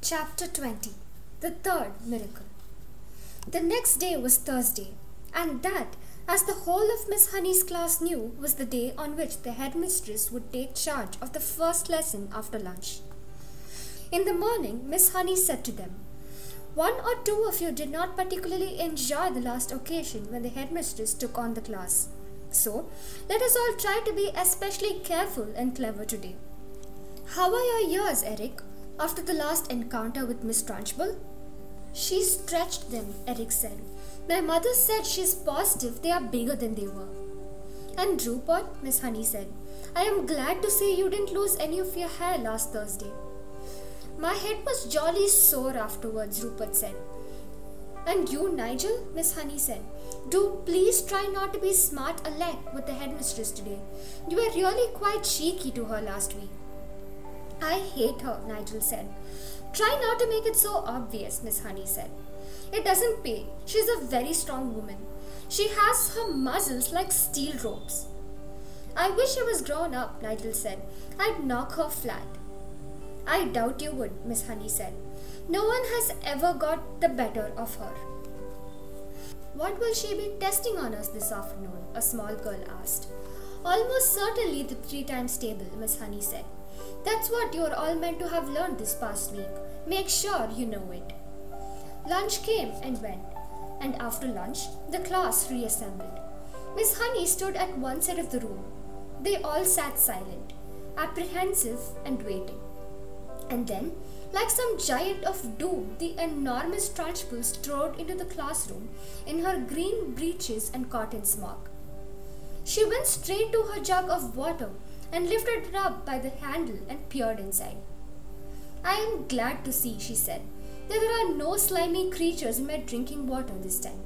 Chapter 20 The Third Miracle The next day was Thursday, and that, as the whole of Miss Honey's class knew, was the day on which the headmistress would take charge of the first lesson after lunch. In the morning, Miss Honey said to them, One or two of you did not particularly enjoy the last occasion when the headmistress took on the class. So, let us all try to be especially careful and clever today. How are your ears, Eric? After the last encounter with Miss Trunchbull? She stretched them, Eric said. My mother said she's positive they are bigger than they were. And Rupert, Miss Honey said, I am glad to see you didn't lose any of your hair last Thursday. My head was jolly sore afterwards, Rupert said. And you, Nigel, Miss Honey said, do please try not to be smart aleck with the headmistress today. You were really quite cheeky to her last week. I hate her, Nigel said. Try not to make it so obvious, Miss Honey said. It doesn't pay. She's a very strong woman. She has her muscles like steel ropes. I wish I was grown up, Nigel said. I'd knock her flat. I doubt you would, Miss Honey said. No one has ever got the better of her. What will she be testing on us this afternoon? A small girl asked. Almost certainly the three times table, Miss Honey said. That's what you're all meant to have learned this past week. Make sure you know it. Lunch came and went, and after lunch, the class reassembled. Miss Honey stood at one side of the room. They all sat silent, apprehensive and waiting. And then, like some giant of doom, the enormous Trunchbull strode into the classroom in her green breeches and cotton smock. She went straight to her jug of water and lifted it up by the handle and peered inside. I am glad to see, she said, that there are no slimy creatures in my drinking water this time.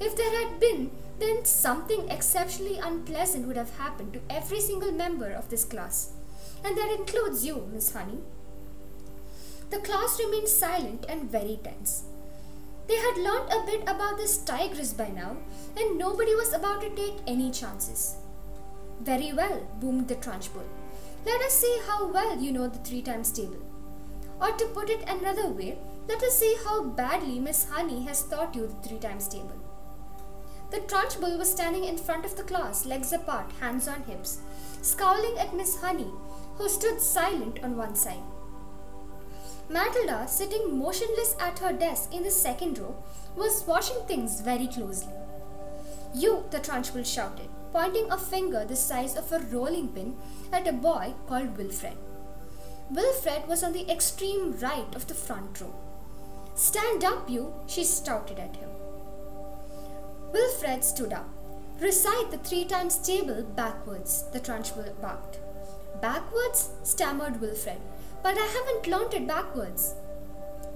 If there had been, then something exceptionally unpleasant would have happened to every single member of this class. And that includes you, Miss Honey. The class remained silent and very tense. They had learned a bit about this tigress by now, and nobody was about to take any chances. Very well, boomed the Trunchbull. Let us see how well you know the three times table. Or to put it another way, let us see how badly Miss Honey has taught you the three times table. The Trunchbull was standing in front of the class, legs apart, hands on hips, scowling at Miss Honey, who stood silent on one side. Matilda, sitting motionless at her desk in the second row, was watching things very closely. You, the Trunchbull shouted pointing a finger the size of a rolling pin at a boy called Wilfred. Wilfred was on the extreme right of the front row. Stand up, you, she shouted at him. Wilfred stood up. Recite the three times table backwards, the Trunchbull barked. Backwards? stammered Wilfred. But I haven't learnt it backwards.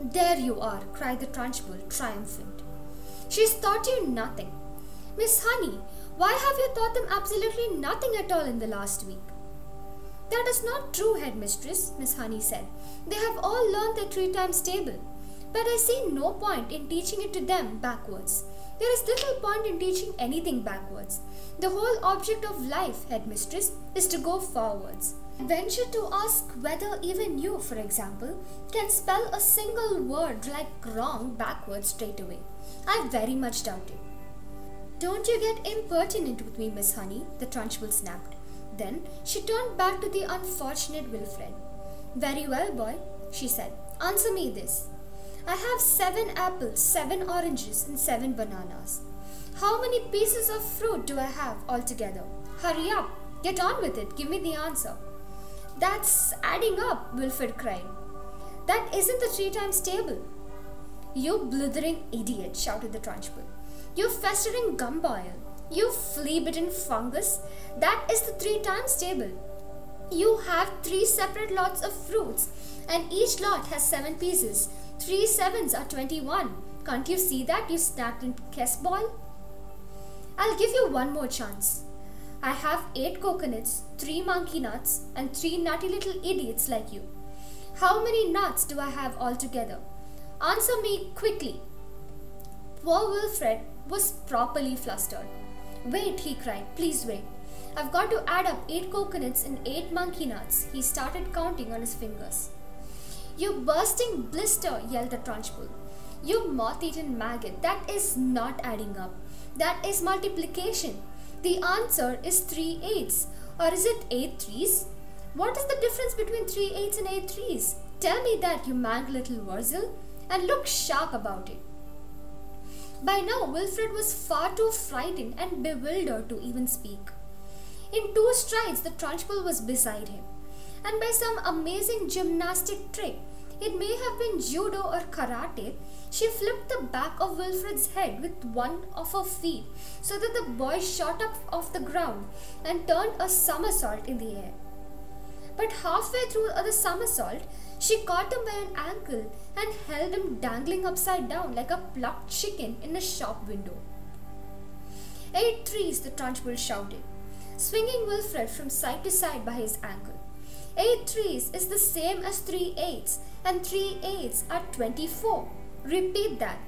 There you are, cried the Trunchbull, triumphant. She's taught you nothing. Miss Honey, why have you taught them absolutely nothing at all in the last week? That is not true, headmistress, Miss Honey said. They have all learned the three times table. But I see no point in teaching it to them backwards. There is little point in teaching anything backwards. The whole object of life, headmistress, is to go forwards. Venture to ask whether even you, for example, can spell a single word like wrong backwards straight away. I very much doubt it. Don't you get impertinent with me, Miss Honey, the Trunchbull snapped. Then she turned back to the unfortunate Wilfred. Very well, boy, she said. Answer me this. I have seven apples, seven oranges, and seven bananas. How many pieces of fruit do I have altogether? Hurry up. Get on with it. Give me the answer. That's adding up, Wilfred cried. That isn't the three times table. You blithering idiot, shouted the Trunchbull. You festering gumboil. You flea bitten fungus. That is the three times table. You have three separate lots of fruits, and each lot has seven pieces. Three sevens are twenty-one. Can't you see that, you snapped in ball? I'll give you one more chance. I have eight coconuts, three monkey nuts, and three nutty little idiots like you. How many nuts do I have altogether? Answer me quickly. Poor Wilfred was properly flustered. Wait, he cried, please wait. I've got to add up eight coconuts and eight monkey nuts. He started counting on his fingers. You bursting blister, yelled the Trunchbull. You moth eaten maggot, that is not adding up. That is multiplication. The answer is 3 eighths. Or is it eight threes? What is the difference between 3 eighths and eight threes? Tell me that, you mangy little Wurzel, and look sharp about it. By now, Wilfred was far too frightened and bewildered to even speak. In two strides, the Trunchbull was beside him, and by some amazing gymnastic trick, it may have been judo or karate, she flipped the back of Wilfred's head with one of her feet so that the boy shot up off the ground and turned a somersault in the air. But halfway through the somersault, she caught him by an ankle and held him dangling upside down like a plucked chicken in a shop window. Eight threes, the Trunchbull shouted, swinging Wilfred from side to side by his ankle. Eight threes is the same as three eights, and three eights are twenty-four. Repeat that.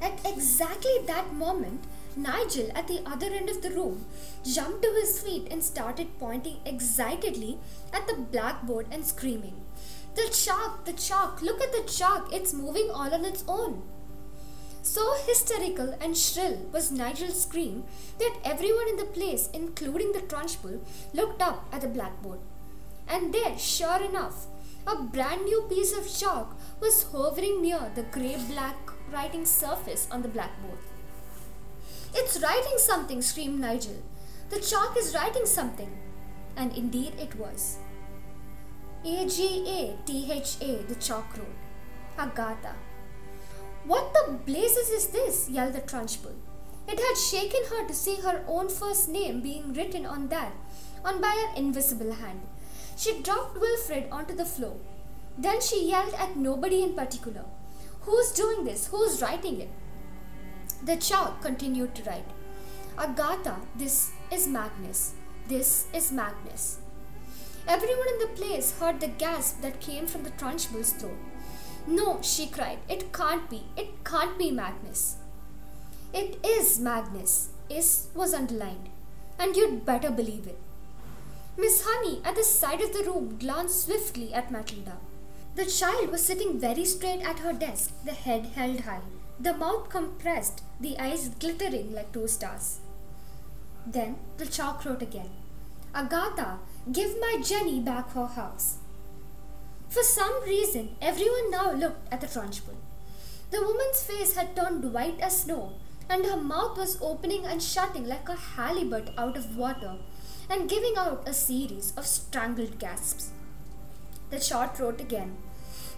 At exactly that moment, Nigel, at the other end of the room, jumped to his feet and started pointing excitedly at the blackboard and screaming, The chalk, the chalk, look at the chalk, it's moving all on its own. So hysterical and shrill was Nigel's scream that everyone in the place, including the Trunchbull, looked up at the blackboard. And there, sure enough, a brand new piece of chalk was hovering near the grey black writing surface on the blackboard. It's writing something, screamed Nigel. The chalk is writing something. And indeed it was. A G A T H A, the chalk wrote. Agatha. What the blazes is this? yelled the Trunchbull. It had shaken her to see her own first name being written on that, on by an invisible hand. She dropped Wilfred onto the floor. Then she yelled at nobody in particular. Who's doing this? Who's writing it? The chalk continued to write. Agatha, this is Magnus. This is Magnus. Everyone in the place heard the gasp that came from the Trunchbull's throat. No, she cried. It can't be. It can't be Magnus. It is Magnus. Is was underlined. And you'd better believe it. Miss Honey, at the side of the room, glanced swiftly at Matilda. The child was sitting very straight at her desk, the head held high, the mouth compressed, the eyes glittering like two stars. Then the chalk wrote again Agatha, give my Jenny back her house. For some reason, everyone now looked at the Trunchbull. The woman's face had turned white as snow, and her mouth was opening and shutting like a halibut out of water and giving out a series of strangled gasps. The short wrote again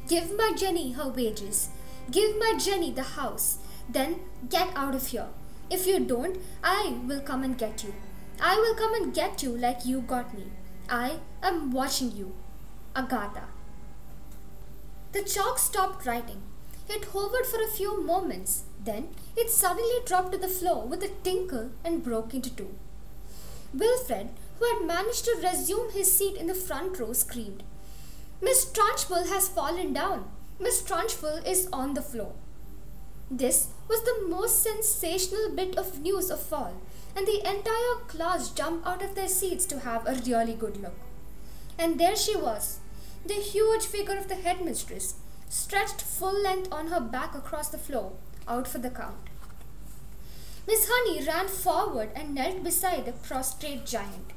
Give my Jenny her wages. Give my Jenny the house. Then get out of here. If you don't, I will come and get you. I will come and get you like you got me. I am watching you. Agatha. The chalk stopped writing. It hovered for a few moments. Then it suddenly dropped to the floor with a tinkle and broke into two. Wilfred, who had managed to resume his seat in the front row, screamed, Miss Trunchbull has fallen down. Miss Trunchbull is on the floor. This was the most sensational bit of news of all, and the entire class jumped out of their seats to have a really good look. And there she was, the huge figure of the headmistress, stretched full length on her back across the floor, out for the count. Miss Honey ran forward and knelt beside the prostrate giant.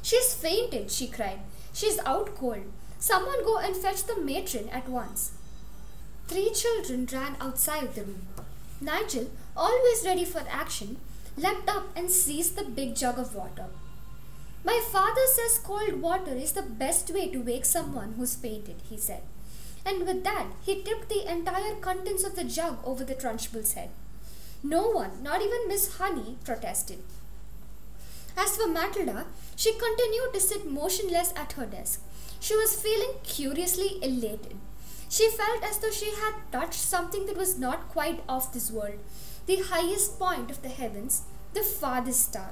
She's fainted, she cried. She's out cold. Someone go and fetch the matron at once. Three children ran outside the room. Nigel, always ready for action, leapt up and seized the big jug of water. My father says cold water is the best way to wake someone who's fainted, he said. And with that, he tipped the entire contents of the jug over the Trunchbull's head. No one, not even Miss Honey, protested. As for Matilda, she continued to sit motionless at her desk. She was feeling curiously elated. She felt as though she had touched something that was not quite of this world, the highest point of the heavens, the farthest star.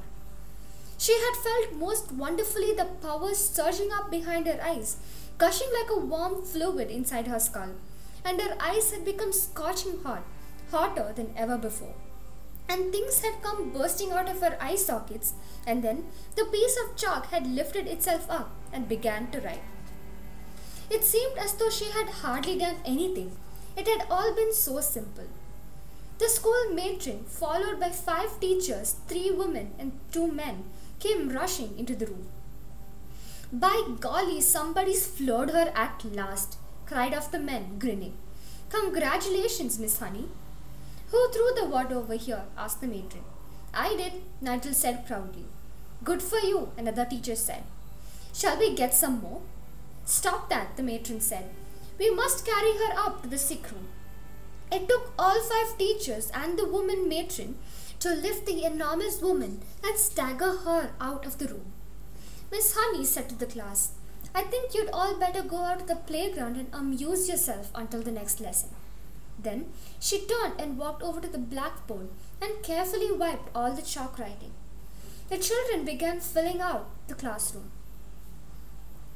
She had felt most wonderfully the powers surging up behind her eyes, gushing like a warm fluid inside her skull, and her eyes had become scorching hot, hotter than ever before and things had come bursting out of her eye sockets, and then the piece of chalk had lifted itself up and began to write. It seemed as though she had hardly done anything. It had all been so simple. The school matron, followed by five teachers, three women, and two men, came rushing into the room. By golly, somebody's floored her at last, cried off the men, grinning. Congratulations, Miss Honey. Who threw the wad over here? asked the matron. I did, Nigel said proudly. Good for you, another teacher said. Shall we get some more? Stop that, the matron said. We must carry her up to the sick room. It took all five teachers and the woman matron to lift the enormous woman and stagger her out of the room. Miss Honey said to the class, I think you'd all better go out to the playground and amuse yourself until the next lesson. Then she turned and walked over to the blackboard and carefully wiped all the chalk writing. The children began filling out the classroom.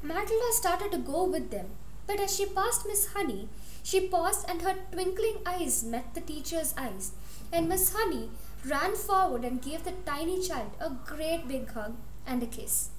Matilda started to go with them, but as she passed Miss Honey, she paused and her twinkling eyes met the teacher's eyes, and Miss Honey ran forward and gave the tiny child a great big hug and a kiss.